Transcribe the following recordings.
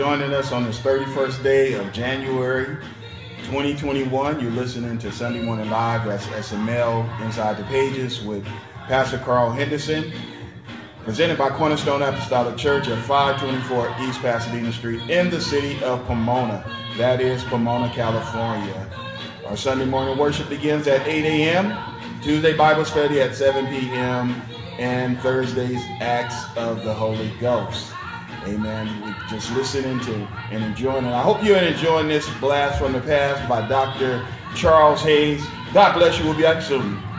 joining us on this 31st day of January 2021. You're listening to Sunday Morning Live. That's SML Inside the Pages with Pastor Carl Henderson. Presented by Cornerstone Apostolic Church at 524 East Pasadena Street in the city of Pomona. That is Pomona, California. Our Sunday morning worship begins at 8 a.m., Tuesday Bible study at 7 p.m., and Thursday's Acts of the Holy Ghost. Amen. We just listening to and enjoying it. I hope you're enjoying this blast from the past by Dr. Charles Hayes. God bless you. We'll be back soon.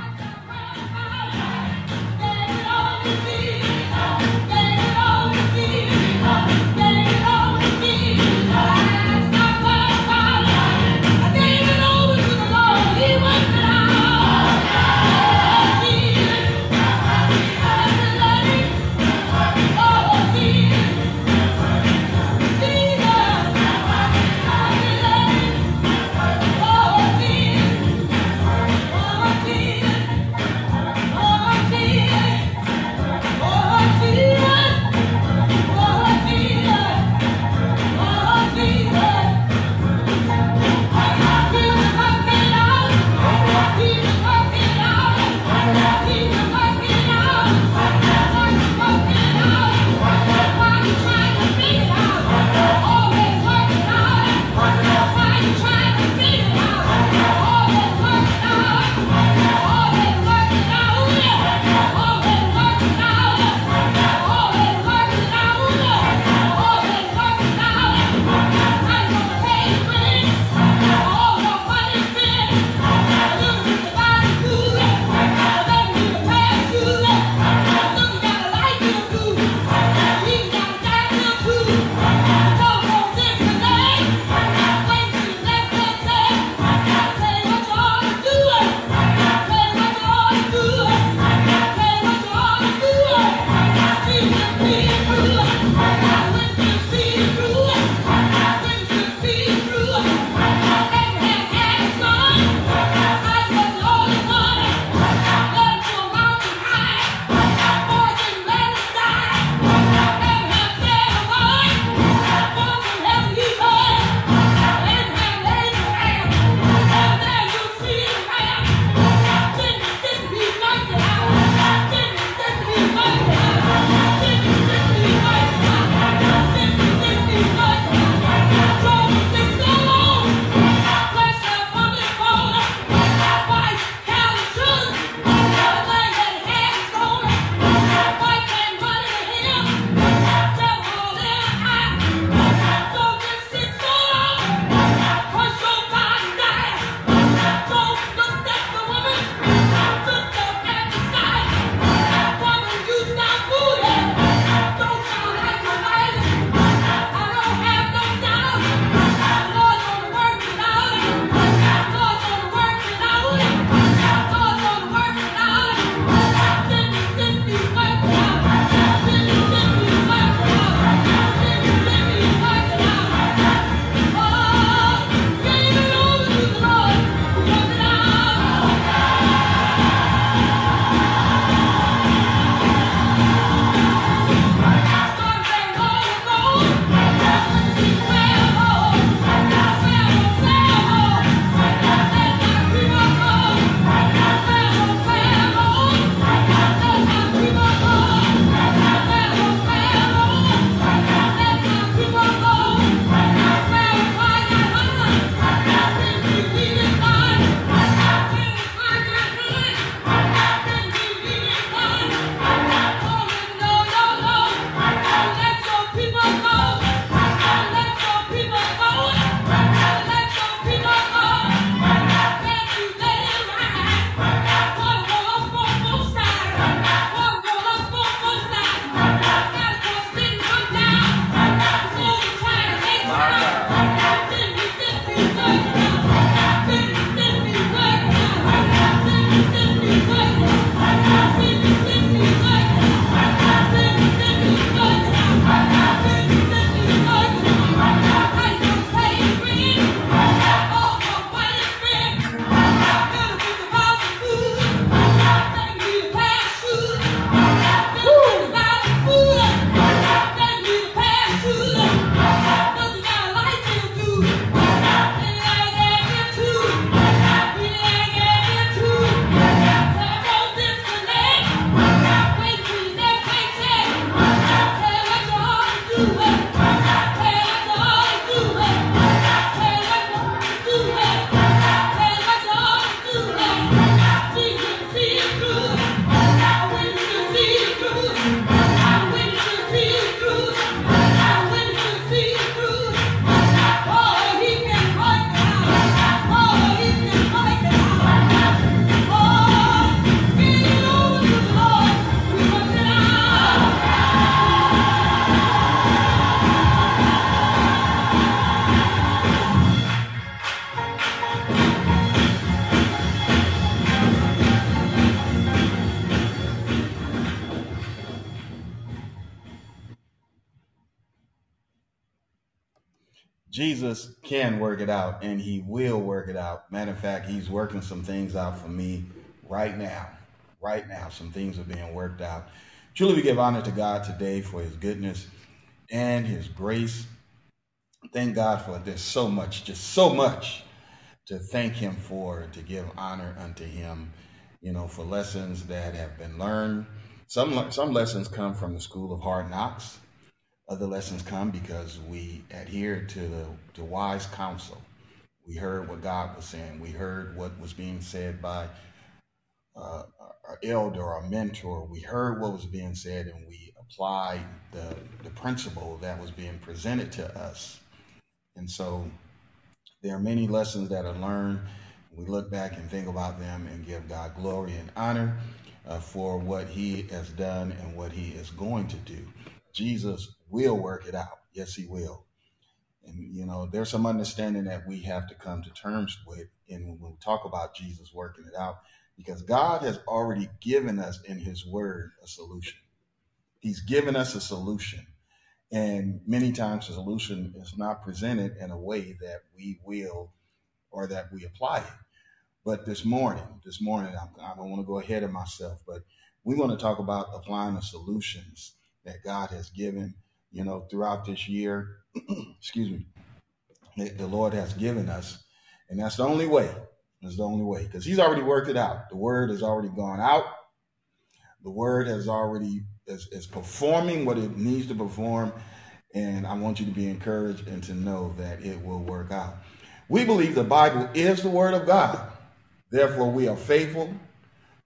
Jesus can work it out and he will work it out. Matter of fact, he's working some things out for me right now. Right now, some things are being worked out. Truly, we give honor to God today for his goodness and his grace. Thank God for this so much, just so much to thank him for, to give honor unto him, you know, for lessons that have been learned. Some, some lessons come from the school of hard knocks. Other lessons come because we adhered to the to wise counsel. We heard what God was saying. We heard what was being said by uh, our elder, our mentor. We heard what was being said, and we applied the the principle that was being presented to us. And so, there are many lessons that are learned. We look back and think about them and give God glory and honor uh, for what He has done and what He is going to do. Jesus will work it out. Yes, he will. And, you know, there's some understanding that we have to come to terms with. And when we talk about Jesus working it out, because God has already given us in his word a solution. He's given us a solution. And many times the solution is not presented in a way that we will or that we apply it. But this morning, this morning, I, I don't want to go ahead of myself, but we want to talk about applying the solutions that God has given, you know, throughout this year. excuse me. The Lord has given us. And that's the only way. That's the only way. Because He's already worked it out. The word has already gone out. The word has already is, is performing what it needs to perform. And I want you to be encouraged and to know that it will work out. We believe the Bible is the word of God. Therefore, we are faithful,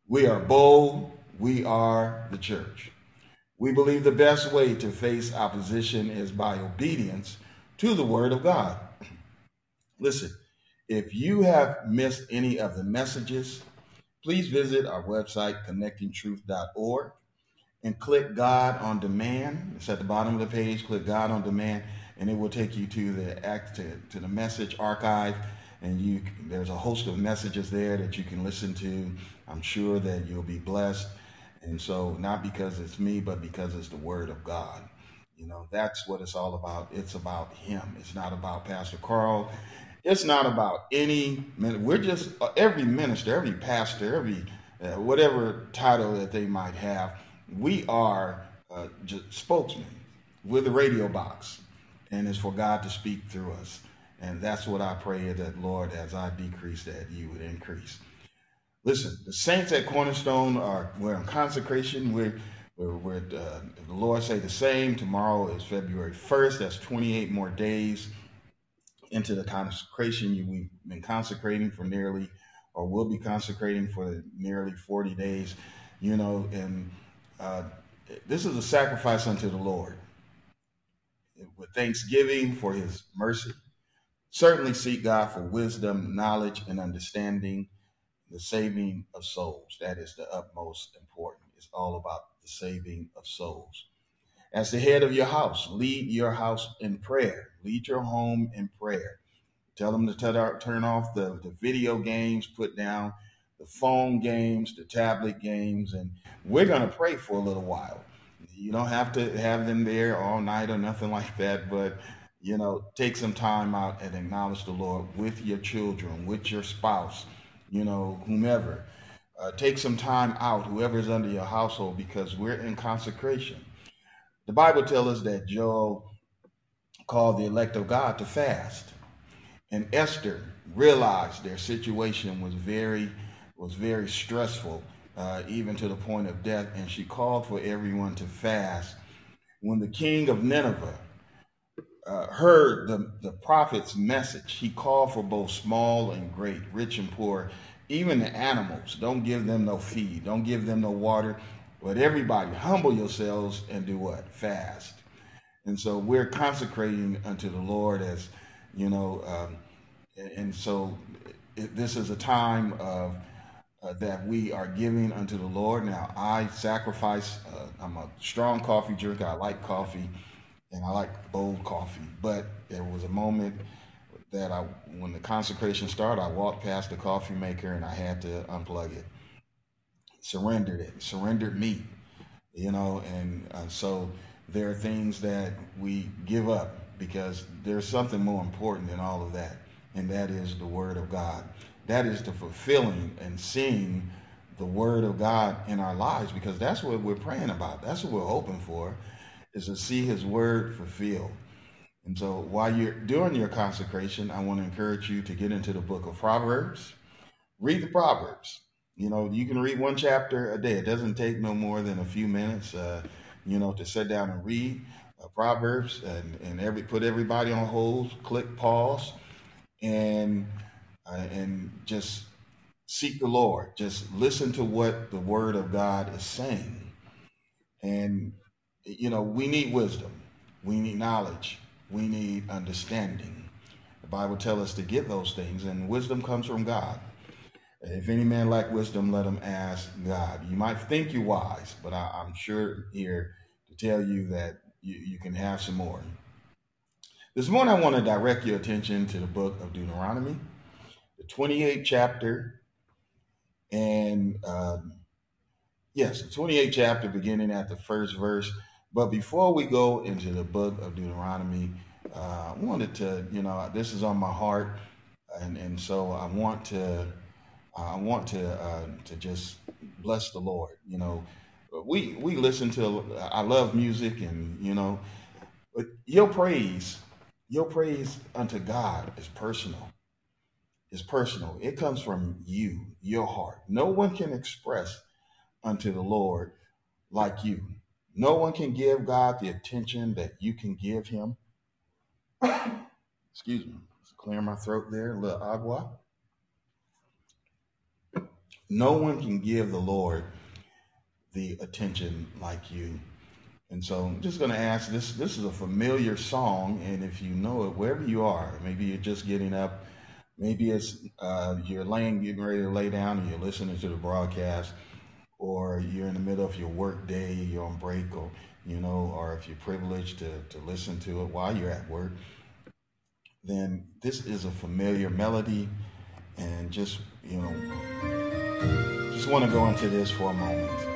we are bold, we are the church. We believe the best way to face opposition is by obedience to the Word of God. Listen, if you have missed any of the messages, please visit our website, connectingtruth.org, and click God on Demand. It's at the bottom of the page. Click God on Demand, and it will take you to the act to, to the message archive. And you, there's a host of messages there that you can listen to. I'm sure that you'll be blessed. And so, not because it's me, but because it's the Word of God. You know, that's what it's all about. It's about Him. It's not about Pastor Carl. It's not about any. We're just every minister, every pastor, every uh, whatever title that they might have. We are uh, just spokesmen with a radio box, and it's for God to speak through us. And that's what I pray that Lord, as I decrease, that you would increase. Listen, the saints at Cornerstone are we're in consecration. We're we're, we're uh, the Lord say the same. Tomorrow is February 1st. That's 28 more days into the consecration. We've been consecrating for nearly, or will be consecrating for nearly 40 days. You know, and uh, this is a sacrifice unto the Lord with thanksgiving for His mercy. Certainly seek God for wisdom, knowledge, and understanding the saving of souls. That is the utmost important. It's all about the saving of souls. As the head of your house, lead your house in prayer. Lead your home in prayer. Tell them to turn off the, the video games, put down the phone games, the tablet games, and we're going to pray for a little while. You don't have to have them there all night or nothing like that, but you know, take some time out and acknowledge the Lord with your children, with your spouse, you know, whomever. Uh, take some time out, whoever is under your household, because we're in consecration. The Bible tells us that Joel called the elect of God to fast, and Esther realized their situation was very was very stressful, uh, even to the point of death, and she called for everyone to fast. When the king of Nineveh uh, heard the, the prophet's message, he called for both small and great, rich and poor, even the animals. Don't give them no feed, don't give them no water. But everybody, humble yourselves and do what? Fast. And so we're consecrating unto the Lord as, you know, um, and, so it, this is a time of uh, that we are giving unto the Lord. Now, I sacrifice, uh, I'm a strong coffee drinker. I like coffee and I like bold coffee. But there was a moment that I, when the consecration started, I walked past the coffee maker and I had to unplug it, surrendered it, surrendered me, you know. And uh, so there are things that we give up because there's something more important than all of that, and that is the Word of God. That is the fulfilling and seeing the Word of God in our lives, because that's what we're praying about. That's what we're hoping for, is to see His Word fulfilled. And so while you're doing your consecration, I want to encourage you to get into the book of Proverbs. Read the Proverbs. You know, you can read one chapter a day. It doesn't take no more than a few minutes, uh, you know, to sit down and read uh, Proverbs and, and every put everybody on hold, click pause, and uh, and just seek the Lord. Just listen to what the Word of God is saying. And you know, we need wisdom, we need knowledge, we need understanding. The Bible tells us to get those things, and wisdom comes from God. If any man lack wisdom, let him ask God. You might think you're wise, but I, am sure here to tell you that you, you can have some more. This morning, I want to direct your attention to the book of Deuteronomy, the 28th chapter, and um, yes, the 28th chapter, beginning at the first verse. But before we go into the book of Deuteronomy, uh, I wanted to, you know, this is on my heart, and, and so I want to I want to uh, to just bless the Lord. You know, we we listen to. I love music, and you know, but your praise, your praise unto God is personal. Is personal. It comes from you, your heart. No one can express unto the Lord like you. No one can give God the attention that you can give Him. Excuse me. Clear my throat there. A little agua. No one can give the Lord the attention like you. And so I'm just going to ask this this is a familiar song and if you know it wherever you are, maybe you're just getting up, maybe it's uh, you're laying getting ready to lay down and you're listening to the broadcast or you're in the middle of your work day, you're on break or you know, or if you're privileged to, to listen to it while you're at work, then this is a familiar melody and just, you know, just want to go into this for a moment.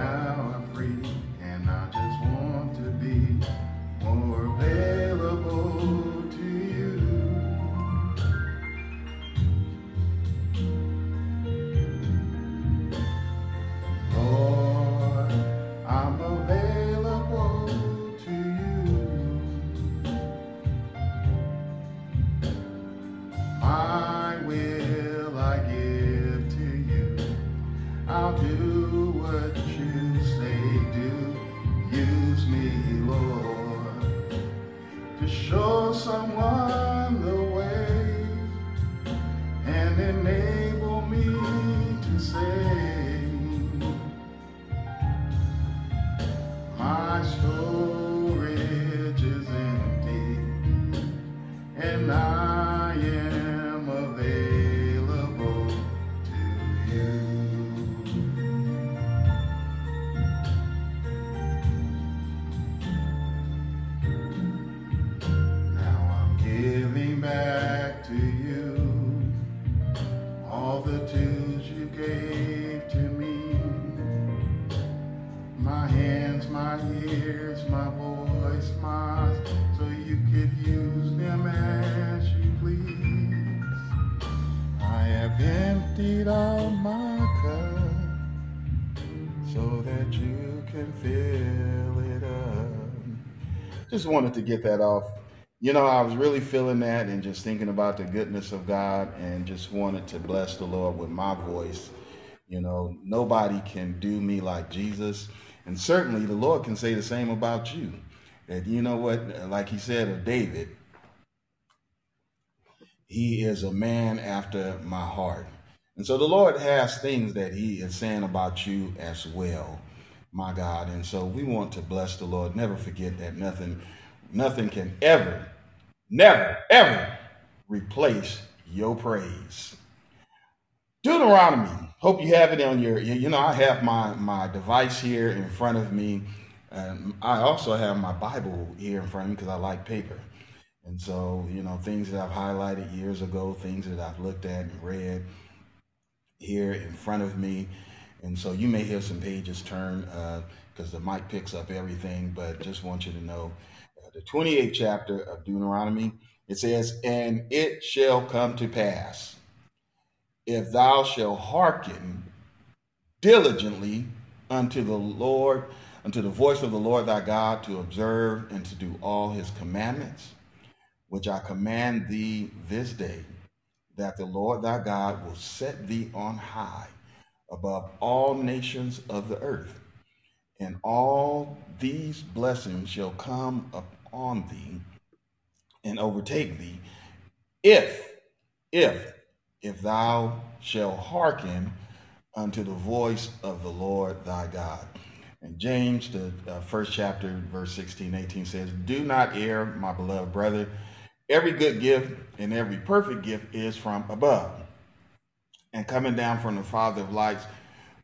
Back. Just wanted to get that off you know, I was really feeling that and just thinking about the goodness of God and just wanted to bless the Lord with my voice. You know, nobody can do me like Jesus. And certainly the Lord can say the same about you. That, you know what, like he said of David, he is a man after my heart. And so the Lord has things that he is saying about you as well, my God. And so we want to bless the Lord. Never forget that nothing Nothing can ever, never, ever replace your praise. Deuteronomy. Hope you have it on your, you know, I have my, my device here in front of me. And I also have my Bible here in front of me because I like paper. And so, you know, things that I've highlighted years ago, things that I've looked at and read here in front of me. And so you may hear some pages turn because uh, the mic picks up everything, but just want you to know the 28th chapter of Deuteronomy, it says, And it shall come to pass, if thou shalt hearken diligently unto the Lord, unto the voice of the Lord thy God, to observe and to do all his commandments, which I command thee this day, that the Lord thy God will set thee on high above all nations of the earth. And all these blessings shall come upon thee and overtake thee, if, if, if thou shalt hearken unto the voice of the Lord thy God. And James, the uh, first chapter, verse 16, 18 says, Do not err, my beloved brother. Every good gift and every perfect gift is from above, and coming down from the Father of lights,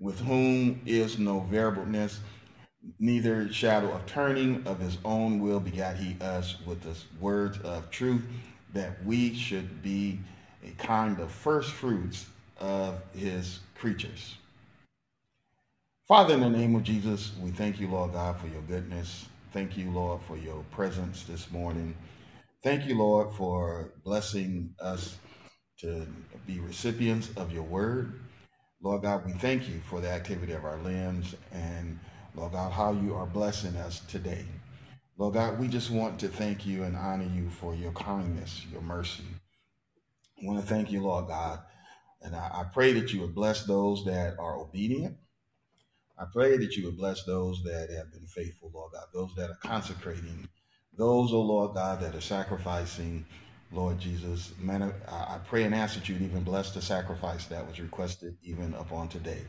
with whom is no variableness neither shadow of turning of his own will begat he us with the words of truth that we should be a kind of first fruits of his creatures. Father in the name of jesus we thank you lord god for your goodness. Thank you lord for your presence this morning. Thank you lord for blessing us to be recipients of your word lord god we thank you for the activity of our limbs and Lord God, how you are blessing us today. Lord God, we just want to thank you and honor you for your kindness, your mercy. I want to thank you, Lord God. And I, I pray that you would bless those that are obedient. I pray that you would bless those that have been faithful, Lord God, those that are consecrating, those, oh Lord God, that are sacrificing, Lord Jesus. Man, I pray and ask that you'd even bless the sacrifice that was requested even upon today.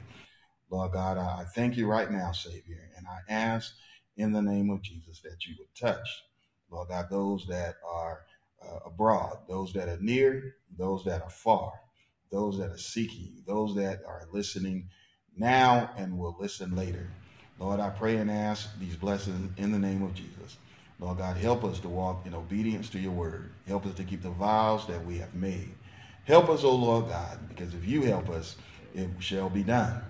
Lord God, I thank you right now, Savior, and I ask in the name of Jesus that you would touch, Lord God, those that are uh, abroad, those that are near, those that are far, those that are seeking, those that are listening now and will listen later. Lord, I pray and ask these blessings in the name of Jesus. Lord God, help us to walk in obedience to your word. Help us to keep the vows that we have made. Help us, O oh Lord God, because if you help us, it shall be done.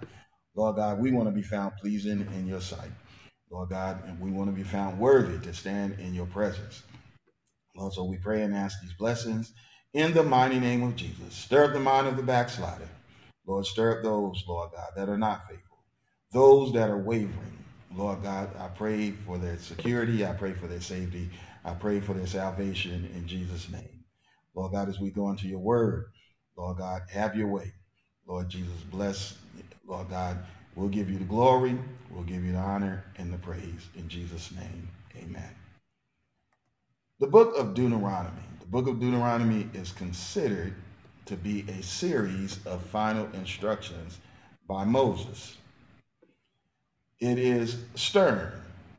Lord God, we want to be found pleasing in your sight. Lord God, and we want to be found worthy to stand in your presence. Lord, so we pray and ask these blessings in the mighty name of Jesus. Stir up the mind of the backslider. Lord, stir up those, Lord God, that are not faithful, those that are wavering. Lord God, I pray for their security. I pray for their safety. I pray for their salvation in Jesus' name. Lord God, as we go into your word, Lord God, have your way. Lord Jesus, bless Lord God, we'll give you the glory, we'll give you the honor and the praise. In Jesus' name, amen. The book of Deuteronomy. The book of Deuteronomy is considered to be a series of final instructions by Moses. It is stern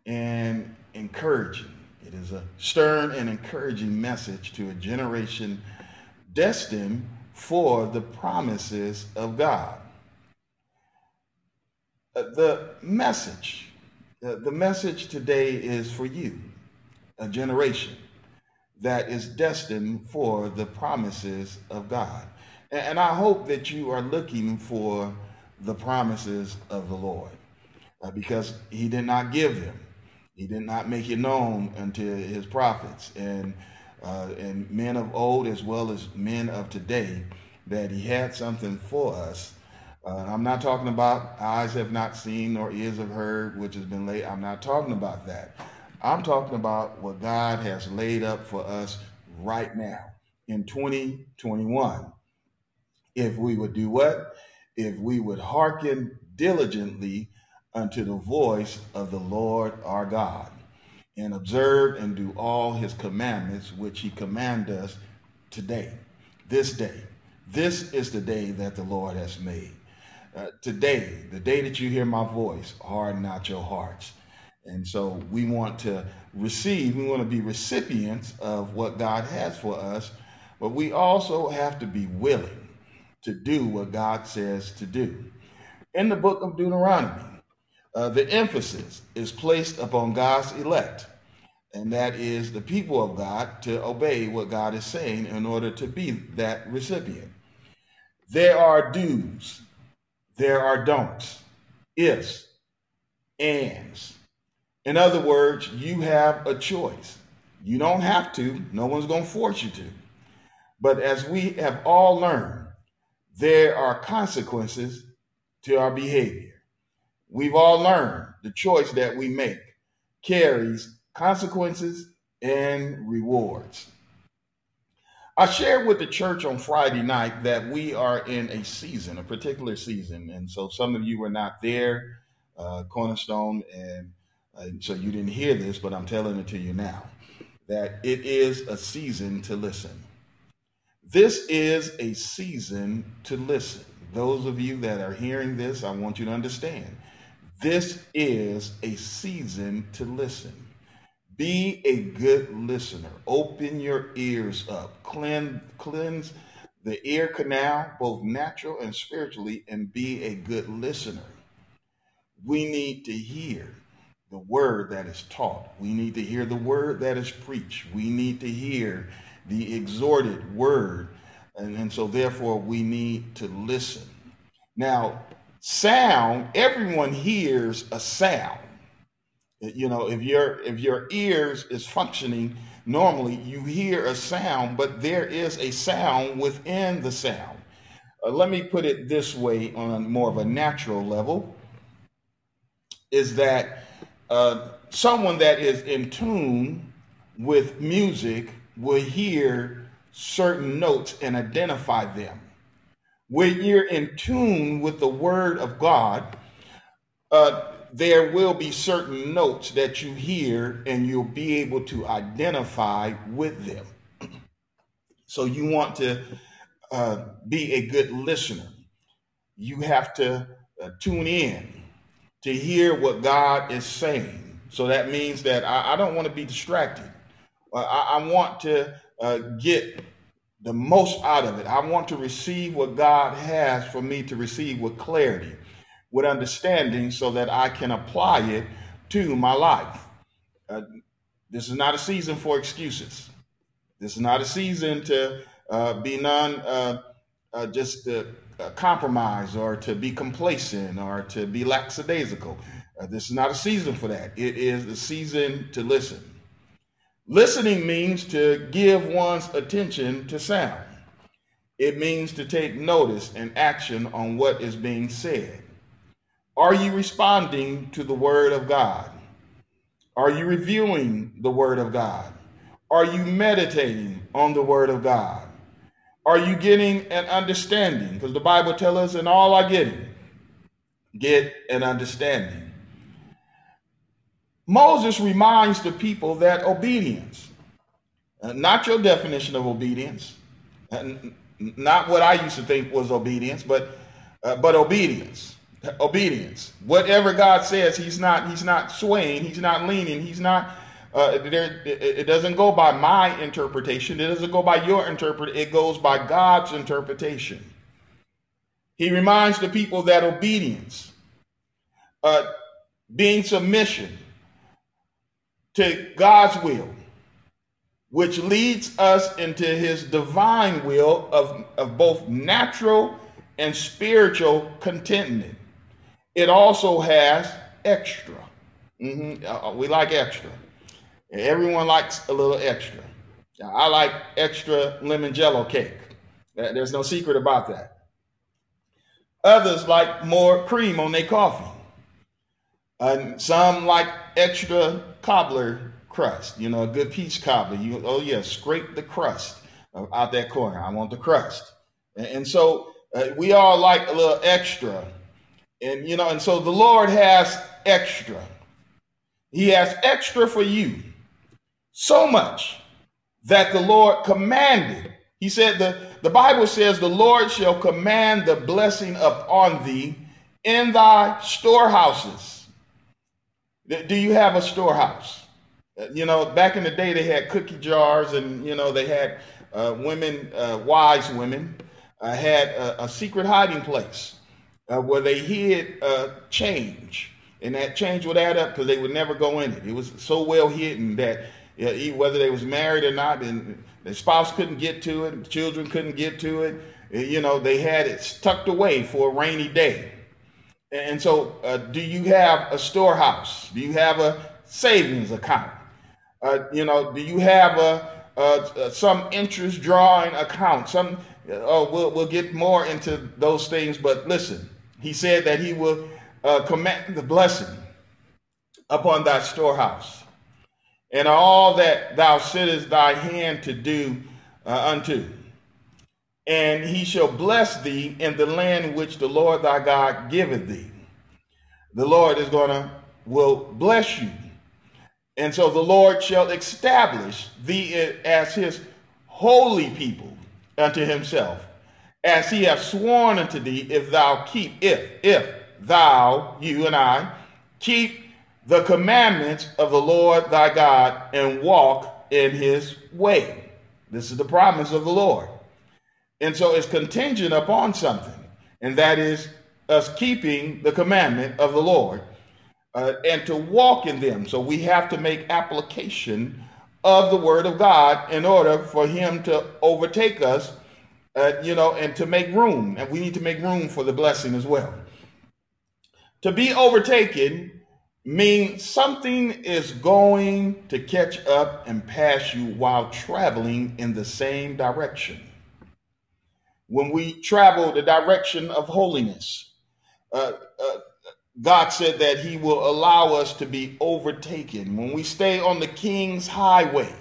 and encouraging. It is a stern and encouraging message to a generation destined for the promises of God. Uh, the message, uh, the message today is for you, a generation that is destined for the promises of God. And I hope that you are looking for the promises of the Lord uh, because he did not give them. He did not make it known unto his prophets and uh, and men of old as well as men of today that he had something for us. Uh, I'm not talking about eyes have not seen nor ears have heard, which has been laid. I'm not talking about that. I'm talking about what God has laid up for us right now in 2021. If we would do what? If we would hearken diligently unto the voice of the Lord our God, and observe and do all his commandments which he command us today, this day. This is the day that the Lord has made. Uh, today, the day that you hear my voice, harden not your hearts. And so we want to receive, we want to be recipients of what God has for us, but we also have to be willing to do what God says to do. In the book of Deuteronomy, uh, the emphasis is placed upon God's elect, and that is the people of God to obey what God is saying in order to be that recipient. There are do's, there are don'ts, ifs, ands. In other words, you have a choice. You don't have to, no one's going to force you to. But as we have all learned, there are consequences to our behavior. We've all learned the choice that we make carries consequences and rewards. I shared with the church on Friday night that we are in a season, a particular season. And so some of you were not there, uh, Cornerstone, and uh, so you didn't hear this, but I'm telling it to you now that it is a season to listen. This is a season to listen. Those of you that are hearing this, I want you to understand this is a season to listen. Be a good listener. Open your ears up. Cleanse, cleanse the ear canal, both natural and spiritually, and be a good listener. We need to hear the word that is taught. We need to hear the word that is preached. We need to hear the exhorted word. And, and so, therefore, we need to listen. Now, sound, everyone hears a sound. You know, if your if your ears is functioning normally, you hear a sound, but there is a sound within the sound. Uh, let me put it this way on more of a natural level is that uh, someone that is in tune with music will hear certain notes and identify them when you're in tune with the word of God, uh, there will be certain notes that you hear and you'll be able to identify with them. So you want to uh, be a good listener. You have to uh, tune in to hear what God is saying. So that means that I, I don't want to be distracted. I, I want to uh, get the most out of it. I want to receive what God has for me to receive with clarity, with understanding, so that I can apply it to my life. Uh, this is not a season for excuses. This is not a season to uh, be non, uh, uh just to uh, compromise or to be complacent or to be lackadaisical. Uh, this is not a season for that. It is a season to listen. Listening means to give one's attention to sound. It means to take notice and action on what is being said. Are you responding to the Word of God? Are you reviewing the Word of God? Are you meditating on the Word of God? Are you getting an understanding? Because the Bible tells us, in all I getting, get an understanding. Moses reminds the people that obedience, uh, not your definition of obedience, uh, not what I used to think was obedience, but uh, but obedience, obedience. Whatever God says, He's not He's not swaying, He's not leaning, He's not. Uh, there, it doesn't go by my interpretation. It doesn't go by your interpret. It goes by God's interpretation. He reminds the people that obedience, uh, being submission, to God's will which leads us into his divine will of, of both natural and spiritual contentment. It also has extra. Mm-hmm. Uh, we like extra. Everyone likes a little extra. I like extra lemon jello cake. There's no secret about that. Others like more cream on their coffee. And some like extra cobbler crust, you know, a good peach cobbler. You oh yeah, scrape the crust out that corner. I want the crust. And, and so uh, we all like a little extra. And you know, and so the Lord has extra. He has extra for you. So much that the Lord commanded. He said the, the Bible says the Lord shall command the blessing upon thee in thy storehouses. Do you have a storehouse? You know, back in the day, they had cookie jars, and you know, they had uh, women, uh, wise women, uh, had a, a, secret hiding place uh, where they hid uh, change, and that change would add up because they would never go in it. It was so well hidden that whether they was married or not, and the spouse couldn't get to it, children couldn't get to it. You know, they had it tucked away for a rainy day. And so, uh, do you have a storehouse? Do you have a savings account? Uh, you know, do you have a, a some interest drawing account? Some, oh, we'll we'll get more into those things. But listen, he said that he will uh, command the blessing upon thy storehouse, and all that thou sittest thy hand to do uh, unto and he shall bless thee in the land which the Lord thy God giveth thee. The Lord is going to will bless you. And so the Lord shall establish thee as his holy people unto himself, as he hath sworn unto thee, if thou keep, if, if thou, you and I, keep the commandments of the Lord thy God and walk in his way. This is the promise of the Lord. And so it's contingent upon something, and that is us keeping the commandment of the Lord uh, and to walk in them. So we have to make application of the word of God in order for him to overtake us, uh, you know, and to make room. And we need to make room for the blessing as well. To be overtaken means something is going to catch up and pass you while traveling in the same direction when we travel the direction of holiness. Uh, uh, God said that He will allow us to be overtaken. When we stay on the King's highway,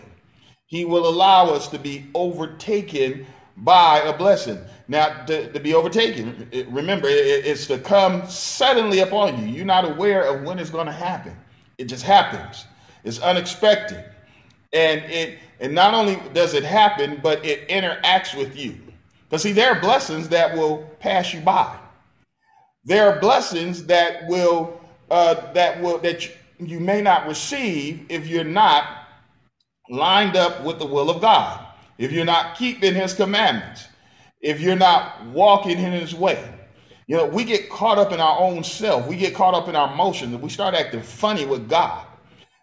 He will allow us to be overtaken by a blessing. Now, to, to be overtaken, remember, it's to come suddenly upon you. You're not aware of when it's going to happen. It just happens. It's unexpected. And it and not only does it happen, but it interacts with you. Because see, there are blessings that will pass you by. There are blessings that will uh, that will that you may not receive if you're not lined up with the will of God. If you're not keeping His commandments. If you're not walking in His way. You know, we get caught up in our own self. We get caught up in our emotions, we start acting funny with God.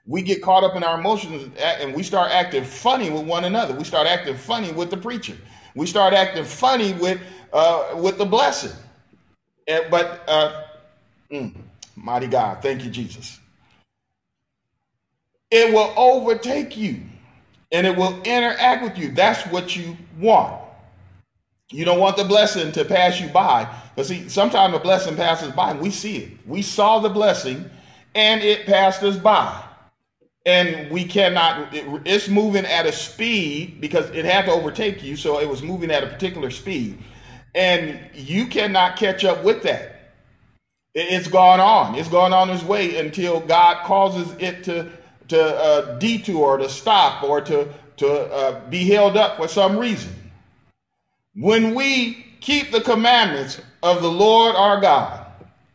We get caught up in our emotions, and we start acting funny with one another. We start acting funny with the preacher. We start acting funny with uh, with the blessing. And, but uh, mm, mighty God, thank you, Jesus. It will overtake you and it will interact with you. That's what you want. You don't want the blessing to pass you by. But see, sometimes the blessing passes by and we see it. We saw the blessing and it passed us by and we cannot it, it's moving at a speed because it had to overtake you so it was moving at a particular speed. And you cannot catch up with that. It, it's gone on. It's gone on its way until god causes it to to uh, detour to stop or to to uh, be held up for some reason. When we keep the commandments of the lord our god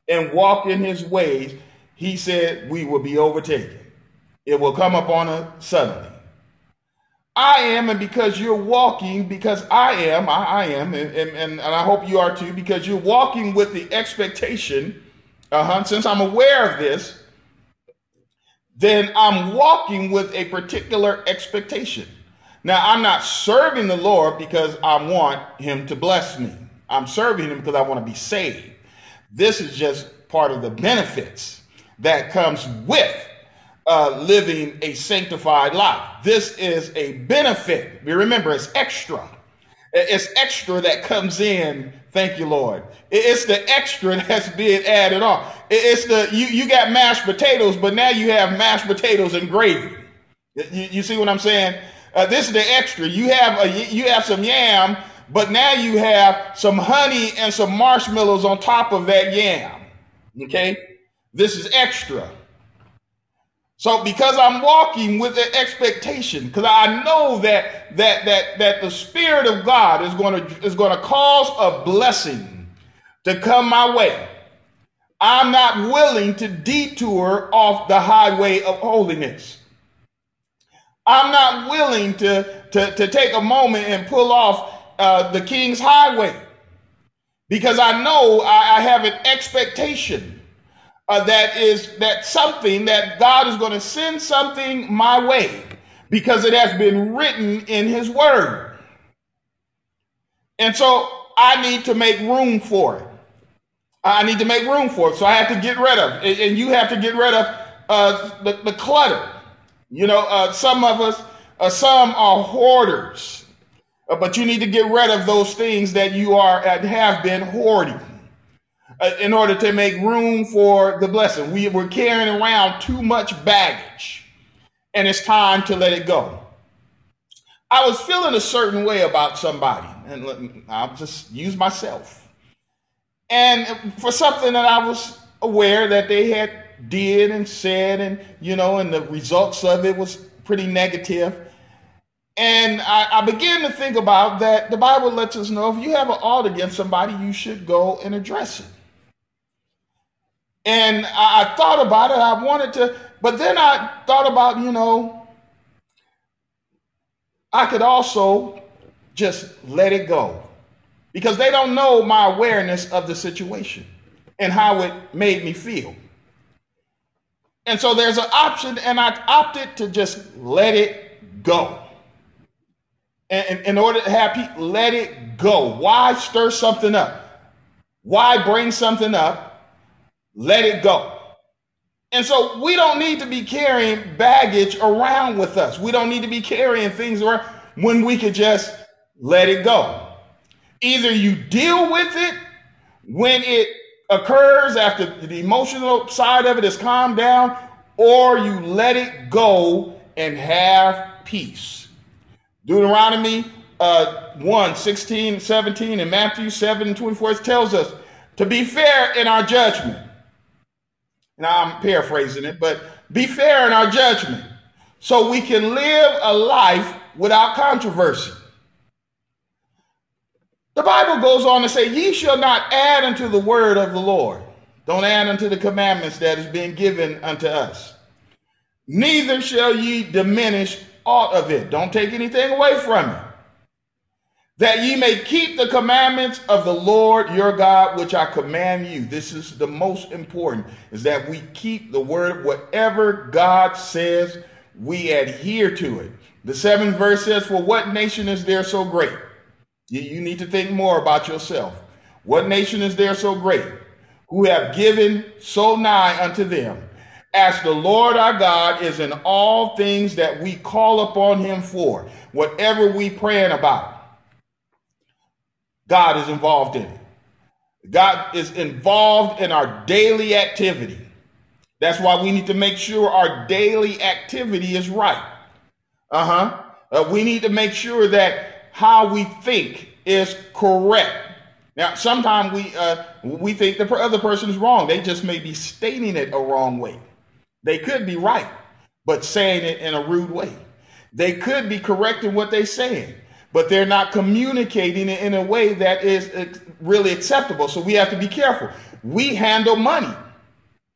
and walk in his ways he said we will be overtaken it will come upon us suddenly. I am, and because you're walking, because I am, I, I am, and, and, and I hope you are too, because you're walking with the expectation, uh-huh, since I'm aware of this, then I'm walking with a particular expectation. Now, I'm not serving the Lord because I want him to bless me. I'm serving him because I want to be saved. This is just part of the benefits that comes with uh, living a sanctified life. This is a benefit. We Remember, it's extra. It's extra that comes in. Thank you, Lord. It's the extra that's being added on. It's the you you got mashed potatoes, but now you have mashed potatoes and gravy. You, you see what I'm saying? Uh, this is the extra. You have a you have some yam, but now you have some honey and some marshmallows on top of that yam. Okay, this is extra. So because I'm walking with an expectation, because I know that that that that the Spirit of God is going to is going to cause a blessing to come my way. I'm not willing to detour off the highway of holiness. I'm not willing to, to, to take a moment and pull off uh, the King's Highway because I know I, I have an expectation uh, that is that something that God is going to send something my way because it has been written in his word. And so I need to make room for it. I need to make room for it. So I have to get rid of, it. and you have to get rid of uh, the, the clutter. You know, uh, some of us, uh, some are hoarders, uh, but you need to get rid of those things that you are and have been hoarding. Uh, in order to make room for the blessing. We, we're carrying around too much baggage, and it's time to let it go. I was feeling a certain way about somebody, and I'll just use myself. And for something that I was aware that they had did and said, and you know, and the results of it was pretty negative. And I, I began to think about that. The Bible lets us know if you have an ought against somebody, you should go and address it. And I, I thought about it. I wanted to, but then I thought about, you know, I could also just let it go because they don't know my awareness of the situation and how it made me feel. And so there's an option, and I opted to just let it go. And in order to have people let it go, why stir something up? Why bring something up let it go. And so we don't need to be carrying baggage around with us. We don't need to be carrying things around when we could just let it go. Either you deal with it when it occurs after the emotional side of it has calmed down, or you let it go and have peace. Deuteronomy uh, 1 16, 17, and Matthew 7 24 tells us to be fair in our judgment now I'm paraphrasing it, but be fair in our judgment so we can live a life without controversy. The Bible goes on to say, Ye shall not add unto the word of the Lord. Don't add unto the commandments that is being given unto us. Neither shall ye diminish aught of it. Don't take anything away from it that ye may keep the commandments of the Lord your God, which I command you. This is the most important, is that we keep the word, whatever God says, we adhere to it. The seventh verse says, For what nation is there so great? You, need to think more about yourself. What nation is there so great? Who have given so nigh unto them, as the Lord our God is in all things that we call upon him for, whatever we praying about God is involved in it. God is involved in our daily activity. That's why we need to make sure our daily activity is right. Uh-huh. Uh, we need to make sure that how we think is correct. Now, sometimes we uh, we think the other person is wrong. They just may be stating it a wrong way. They could be right, but saying it in a rude way. They could be correcting what they're saying, but they're not communicating it in a way that is really acceptable. So we have to be careful. We handle money.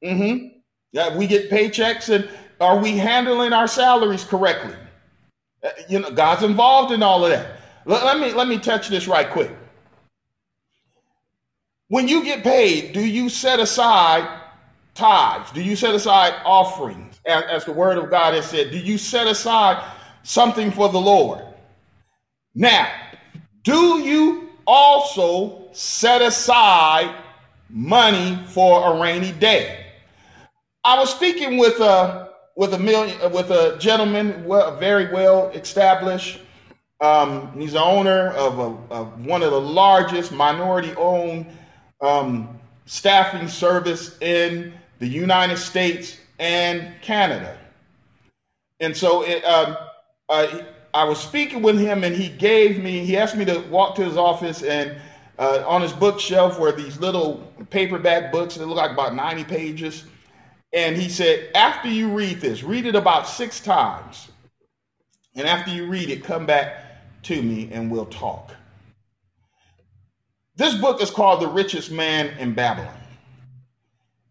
Mm-hmm. Yeah, we get paychecks, and are we handling our salaries correctly? Uh, you know, God's involved in all of that. Let, let me let me touch this right quick. When you get paid, do you set aside tithes? Do you set aside offerings, as, as the Word of God has said? Do you set aside something for the Lord? Now, do you also set aside money for a rainy day? I was speaking with a with a million with a gentleman, well, very well established. Um, he's the owner of, a, of, one of the largest minority-owned um, staffing service in the United States and Canada. And so it, um, uh, I was speaking with him, and he gave me, he asked me to walk to his office, and uh, on his bookshelf were these little paperback books that look like about 90 pages. And he said, after you read this, read it about six times. And after you read it, come back to me and we'll talk. This book is called The Richest Man in Babylon.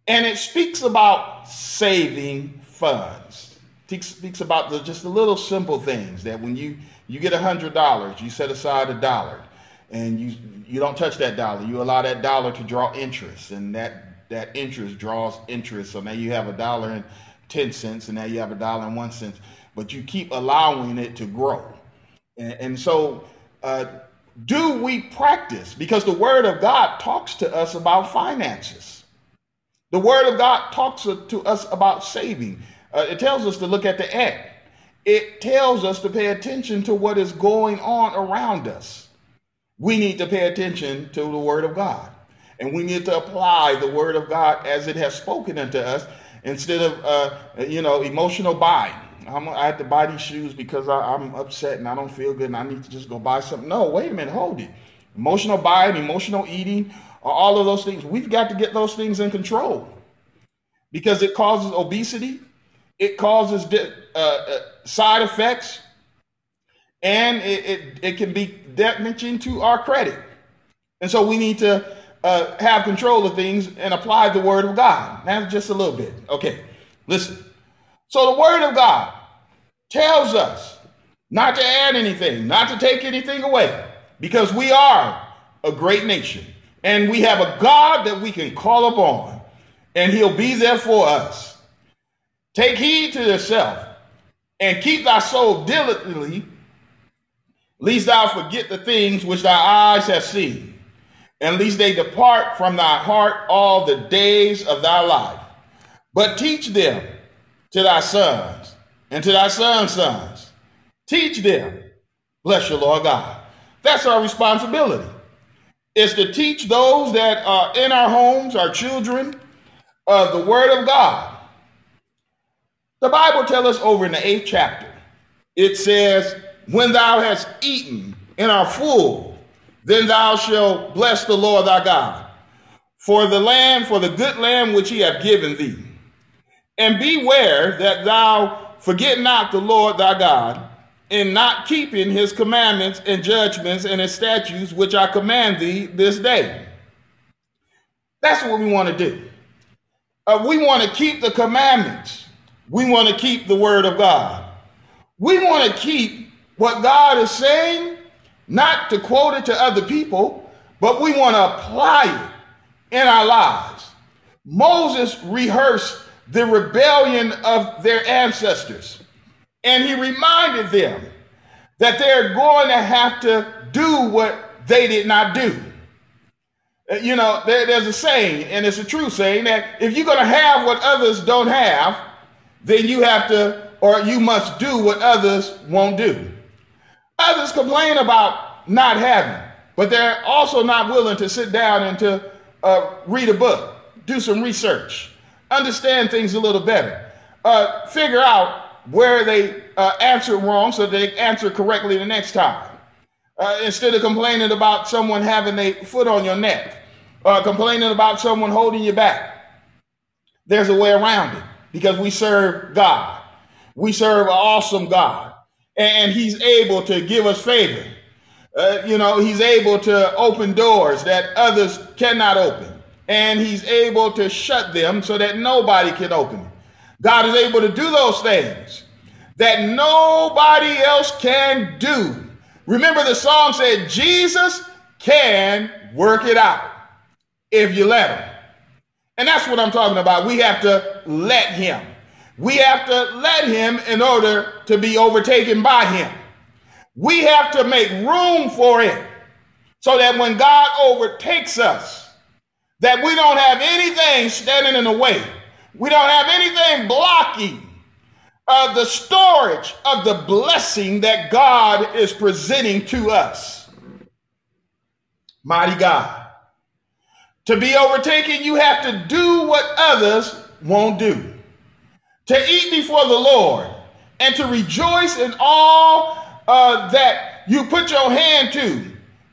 And it speaks about saving funds speaks about the, just the little simple things that when you you get a hundred dollars, you set aside a dollar, and you you don't touch that dollar. You allow that dollar to draw interest, and that that interest draws interest. So now you have a dollar and ten cents, and now you have a dollar and one cent. But you keep allowing it to grow, and, and so. Uh, do we practice? Because the Word of God talks to us about finances. The Word of God talks to us about saving. Uh, it tells us to look at the end. It tells us to pay attention to what is going on around us. We need to pay attention to the Word of God. And we need to apply the Word of God as it has spoken unto us instead of, uh, you know, emotional buying. I'm, i have to buy these shoes because I, am upset and I don't feel good and I need to just go buy something. No, wait a minute, hold it. Emotional buying, emotional eating, all of those things. We've got to get those things in control because it causes obesity, it causes uh, uh, side effects, and it, it, it, can be damaging to our credit. And so we need to uh, have control of things and apply the word of God. Now, just a little bit. Okay, listen. So the word of God tells us not to add anything, not to take anything away, because we are a great nation and we have a God that we can call upon, and He'll be there for us. Take heed to yourself and keep thy soul diligently, lest thou forget the things which thy eyes have seen, and lest they depart from thy heart all the days of thy life. But teach them to thy sons and to thy sons' sons. Teach them. Bless you, Lord God. That's our responsibility. Is to teach those that are in our homes, our children, of the word of God the Bible tells us over in the eighth chapter, it says, When thou hast eaten and are full, then thou shalt bless the Lord thy God for the land, for the good land which he hath given thee. And beware that thou forget not the Lord thy God in not keeping his commandments and judgments and his statutes which I command thee this day. That's what we want to do. Uh, we want to keep the commandments. We want to keep the word of God. We want to keep what God is saying, not to quote it to other people, but we want to apply it in our lives. Moses rehearsed the rebellion of their ancestors, and he reminded them that they're going to have to do what they did not do. Uh, you know, there, there's a saying, and it's a true saying, that if you're going to have what others don't have, then you have to, or you must do what others won't do. Others complain about not having, but they're also not willing to sit down and to uh, read a book, do some research, understand things a little better, uh, figure out where they uh, answer wrong so they answer correctly the next time. Uh, instead of complaining about someone having a foot on your neck, or complaining about someone holding you back, there's a way around it because we serve God. We serve an awesome God, and He's able to give us favor. Uh, you know, He's able to open doors that others cannot open, and He's able to shut them so that nobody can open. God is able to do those things that nobody else can do. Remember, the song said, Jesus can work it out if you let him. And that's what I'm talking about. We have to let him. We have to let him in order to be overtaken by him. We have to make room for it so that when God overtakes us, that we don't have anything standing in the way. We don't have anything blocking uh, the storage of the blessing that God is presenting to us. Mighty God. To be overtaken, you have to do what others won't do. To eat before the Lord and to rejoice in all uh, that you put your hand to,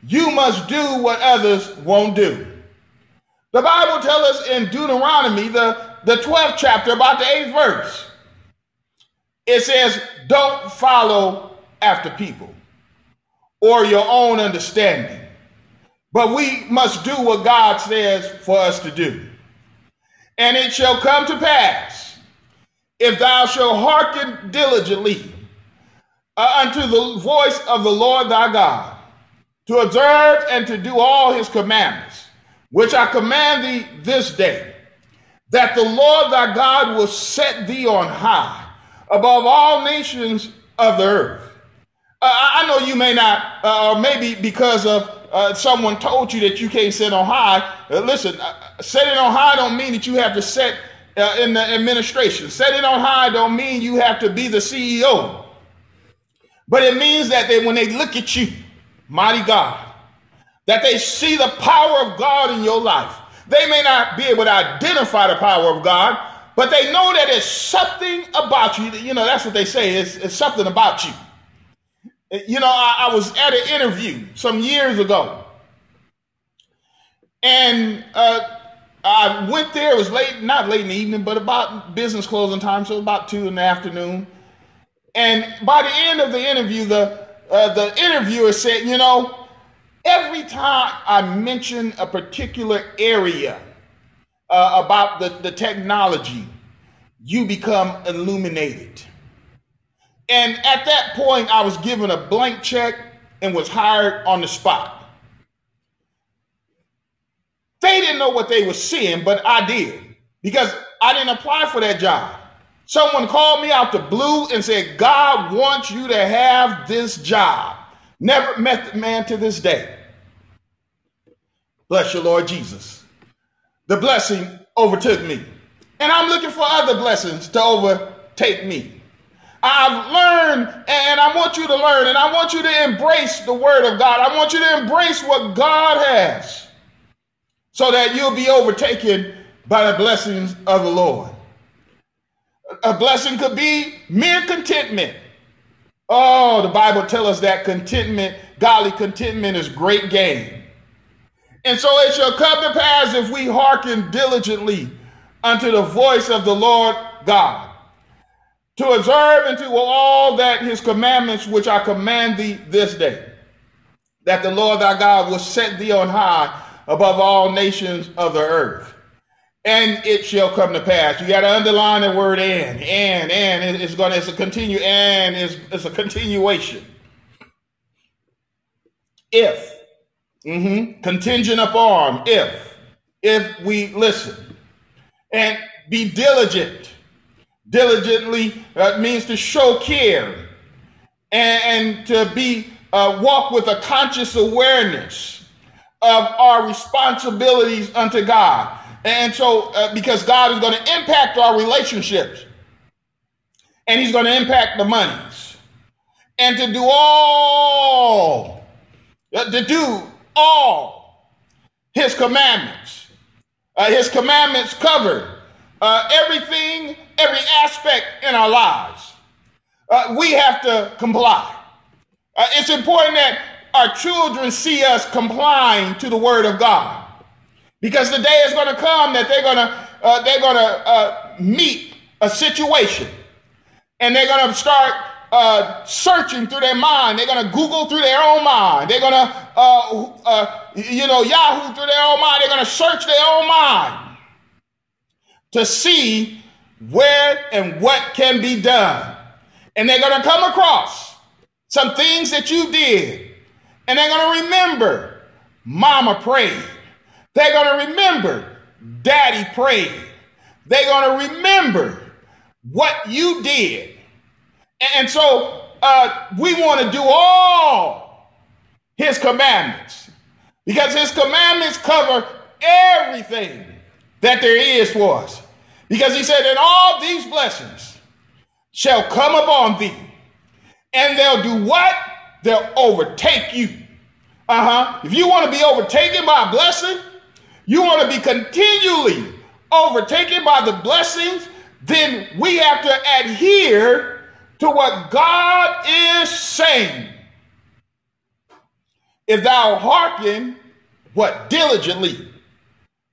you must do what others won't do. The Bible tells us in Deuteronomy, the, the 12th chapter, about the 8th verse, it says, Don't follow after people or your own understanding, but we must do what God says for us to do. And it shall come to pass, if thou shalt hearken diligently uh, unto the voice of the Lord thy God, to observe and to do all his commandments, which I command thee this day, that the Lord thy God will set thee on high above all nations of the earth. Uh, I know you may not, uh, or maybe because of uh, someone told you that you can't sit on high. Uh, listen, uh, setting on high don't mean that you have to sit uh, in the administration. Setting on high don't mean you have to be the CEO. But it means that they, when they look at you, mighty God, that they see the power of God in your life. They may not be able to identify the power of God, but they know that it's something about you. You know, that's what they say. It's, it's something about you. You know, I, I, was at an interview some years ago, and uh, I went there. It was late, not late in the evening, but about business closing time, so about two in the afternoon. And by the end of the interview, the uh, the interviewer said, "You know, every time I mention a particular area uh, about the, the technology, you become illuminated." And at that point, I was given a blank check and was hired on the spot. They didn't know what they were seeing, but I did because I didn't apply for that job. Someone called me out the blue and said, God wants you to have this job. Never met the man to this day. Bless your Lord Jesus. The blessing overtook me. And I'm looking for other blessings to overtake me. I've learned, and I want you to learn, and I want you to embrace the word of God. I want you to embrace what God has so that you'll be overtaken by the blessings of the Lord. A blessing could be mere contentment. Oh, the Bible tells us that contentment, godly contentment, is great gain. And so it shall come to pass if we hearken diligently unto the voice of the Lord God, to observe and to all that his commandments which I command thee this day, that the Lord thy God will set thee on high above all nations of the earth and it shall come to pass. You got to underline the word and, and, and. It's going to, it's a continue, and it's, it's a continuation. If, mm-hmm, contingent upon, if, if we listen and be diligent. Diligently uh, means to show care and, and to be, uh, walk with a conscious awareness of our responsibilities unto God and so, uh, because God is going to impact our relationships and He's going to impact the monies. And to do all, uh, to do all His commandments. Uh, his commandments cover uh, everything, every aspect in our lives. Uh, we have to comply. Uh, it's important that our children see us complying to the Word of God. Because the day is going to come that they're going to uh, they're going to uh, meet a situation, and they're going to start uh, searching through their mind. They're going to Google through their own mind. They're going to uh, uh, you know Yahoo through their own mind. They're going to search their own mind to see where and what can be done, and they're going to come across some things that you did, and they're going to remember, Mama prayed. They're going to remember daddy prayed. They're going to remember what you did. And so uh, we want to do all his commandments because his commandments cover everything that there is for us. Because he said, and all these blessings shall come upon thee, and they'll do what? They'll overtake you. Uh huh. If you want to be overtaken by a blessing, you want to be continually overtaken by the blessings, then we have to adhere to what God is saying. If thou hearken, what? Diligently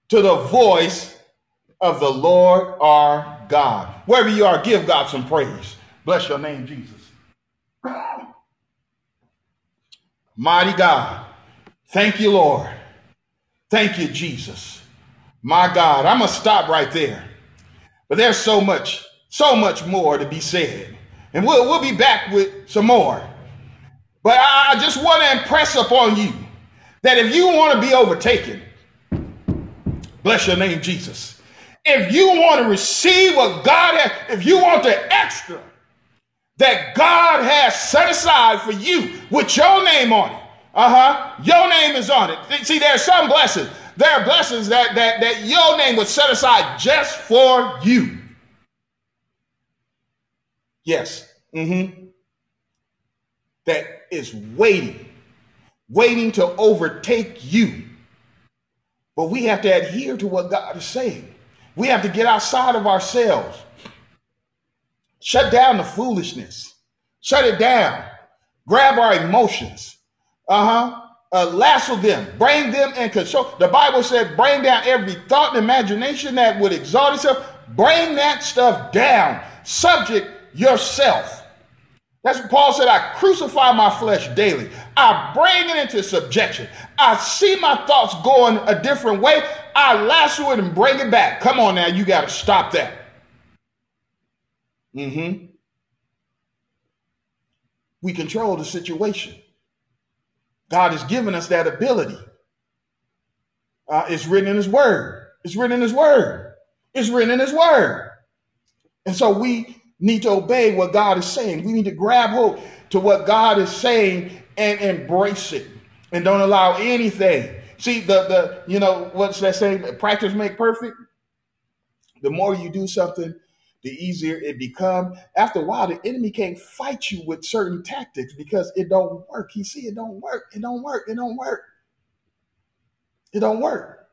to the voice of the Lord our God. Wherever you are, give God some praise. Bless your name, Jesus. Mighty God. Thank you, Lord. Thank you, Jesus. My God, I'm going to stop right there. But there's so much, so much more to be said. And we'll, we'll be back with some more. But I just want to impress upon you that if you want to be overtaken, bless your name, Jesus. If you want to receive what God has, if you want the extra that God has set aside for you with your name on it, uh huh, your name is on it. See, there are some blessings. There are blessings that, that, that your name was set aside just for you. Yes. Mm-hmm. That is waiting, waiting to overtake you. But we have to adhere to what God is saying. We have to get outside of ourselves. Shut down the foolishness. Shut it down. Grab our emotions. Uh-huh. Uh, lasso them, bring them in control. The Bible said, bring down every thought and imagination that would exalt itself. Bring that stuff down. Subject yourself. That's what Paul said. I crucify my flesh daily. I bring it into subjection. I see my thoughts going a different way. I lasso it and bring it back. Come on now, you got to stop that. Mm-hmm. We control the situation. God has given us that ability. Uh, it's written in His Word. It's written in His Word. It's written in His Word. And so we need to obey what God is saying. We need to grab hold to what God is saying and embrace it and don't allow anything. See, the, the you know, what's that saying? Practice make perfect. The more you do something, the easier it become. After a while, the enemy can't fight you with certain tactics because it don't work. He see it don't work. It don't work. It don't work. It don't work.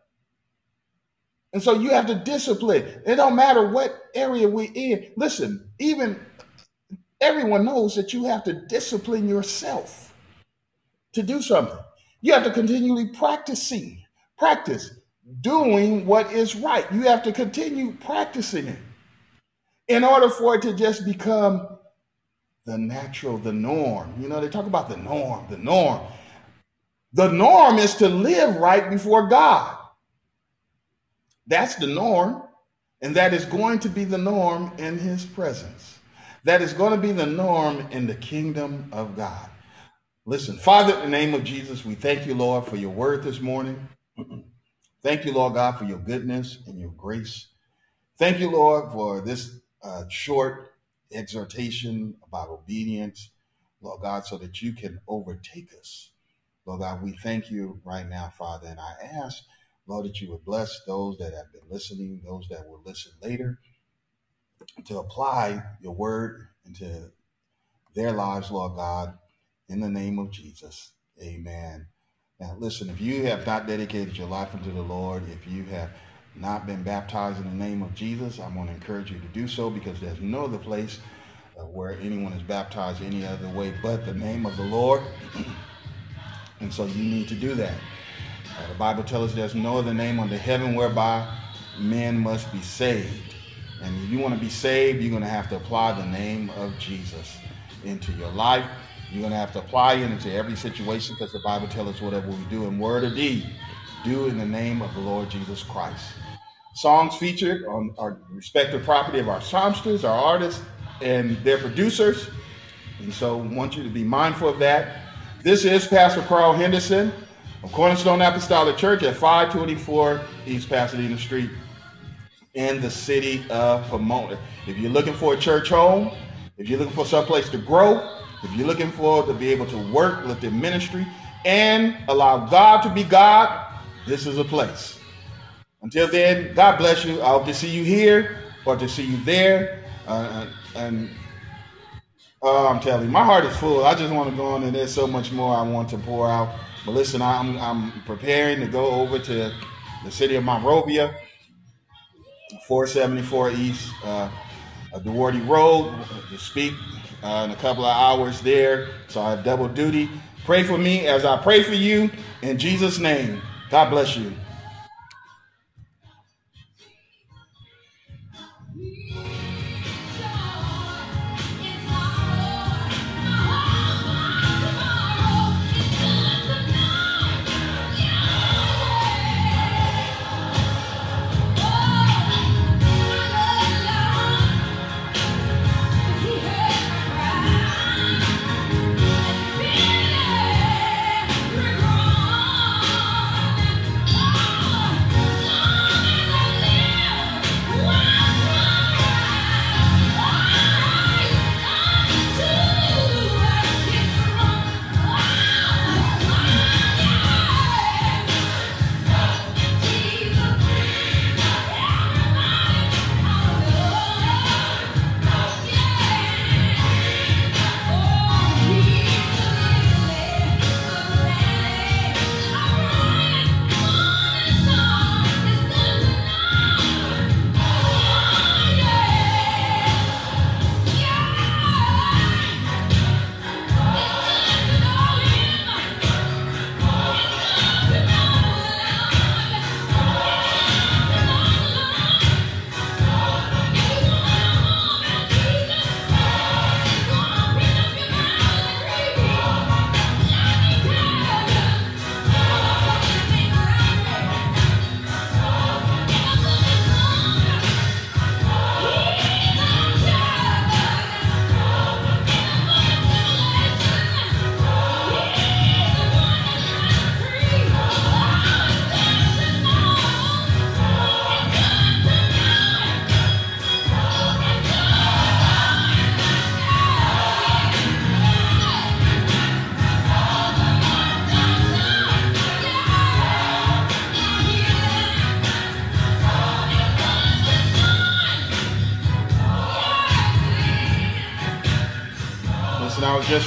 And so you have to discipline. It don't matter what area we're in. Listen, even everyone knows that you have to discipline yourself to do something. You have to continually practicing, practice doing what is right. You have to continue practicing it in order for it to just become the natural, the norm. You know, they talk about the norm, the norm. The norm is to live right before God. That's the norm. And that is going to be the norm in his presence. That is going to be the norm in the kingdom of God. Listen, Father, in the name of Jesus, we thank you, Lord, for your word this morning. thank you, Lord God, for your goodness and your grace. Thank you, Lord, for this uh, short exhortation about obedience, Lord God, so that you can overtake us. Lord God, we thank you right now, Father, and I ask Lord, that you would bless those that have been listening, those that will listen later, to apply your word into their lives, Lord God, in the name of Jesus. Amen. Now, listen, if you have not dedicated your life unto the Lord, if you have not been baptized in the name of Jesus, I'm going to encourage you to do so because there's no other place uh, where anyone is baptized any other way but the name of the Lord. and so you need to do that. Uh, the Bible tells us there's no other name under heaven whereby men must be saved. And if you want to be saved, you're going to have to apply the name of Jesus into your life. You're going to have to apply it into every situation because the Bible tells us whatever we do in word or deed, do in the name of the Lord Jesus Christ. Songs featured on our respective property of our songsters, our artists, and their producers. And so I want you to be mindful of that. This is Pastor Carl Henderson of Cornerstone Apostolic Church at 524 East Pasadena Street in the city of Pomona. If you're looking for a church home, if you're looking for some place to grow, If you're looking for to be able to work, lift in ministry, and allow God to be God, this is a place. Until then, God bless you. I hope to see you here or to see you there. Uh, and uh, I'm telling you, my heart is full. I just want to go on, and there's so much more I want to pour out. But listen, I'm, I'm preparing to go over to the city of Monrovia, 474 East uh, Duarte Road, to speak uh, in a couple of hours there. So I have double duty. Pray for me as I pray for you in Jesus' name. God bless you.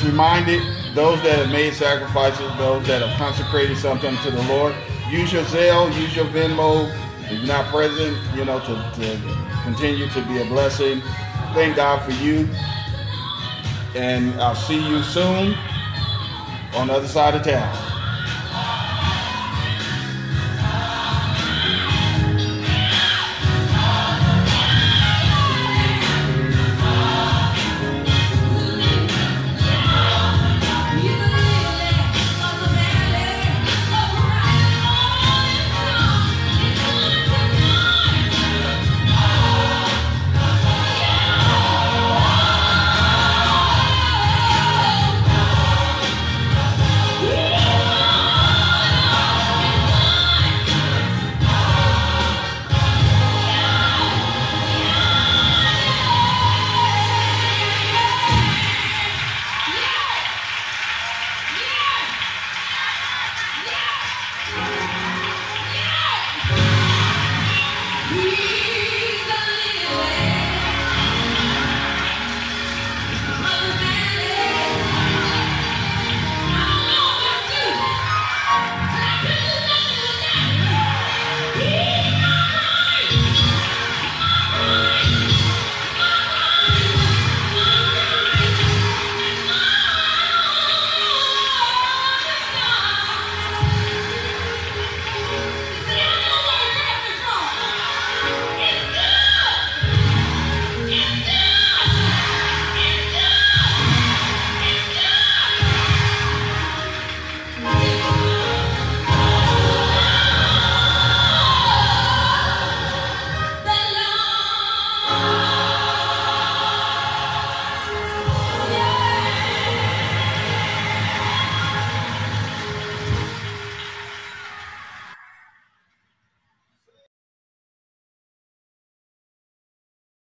Reminded those that have made sacrifices, those that have consecrated something to the Lord, use your Zelle, use your Venmo. If you're not present, you know, to, to continue to be a blessing. Thank God for you. And I'll see you soon on the other side of town.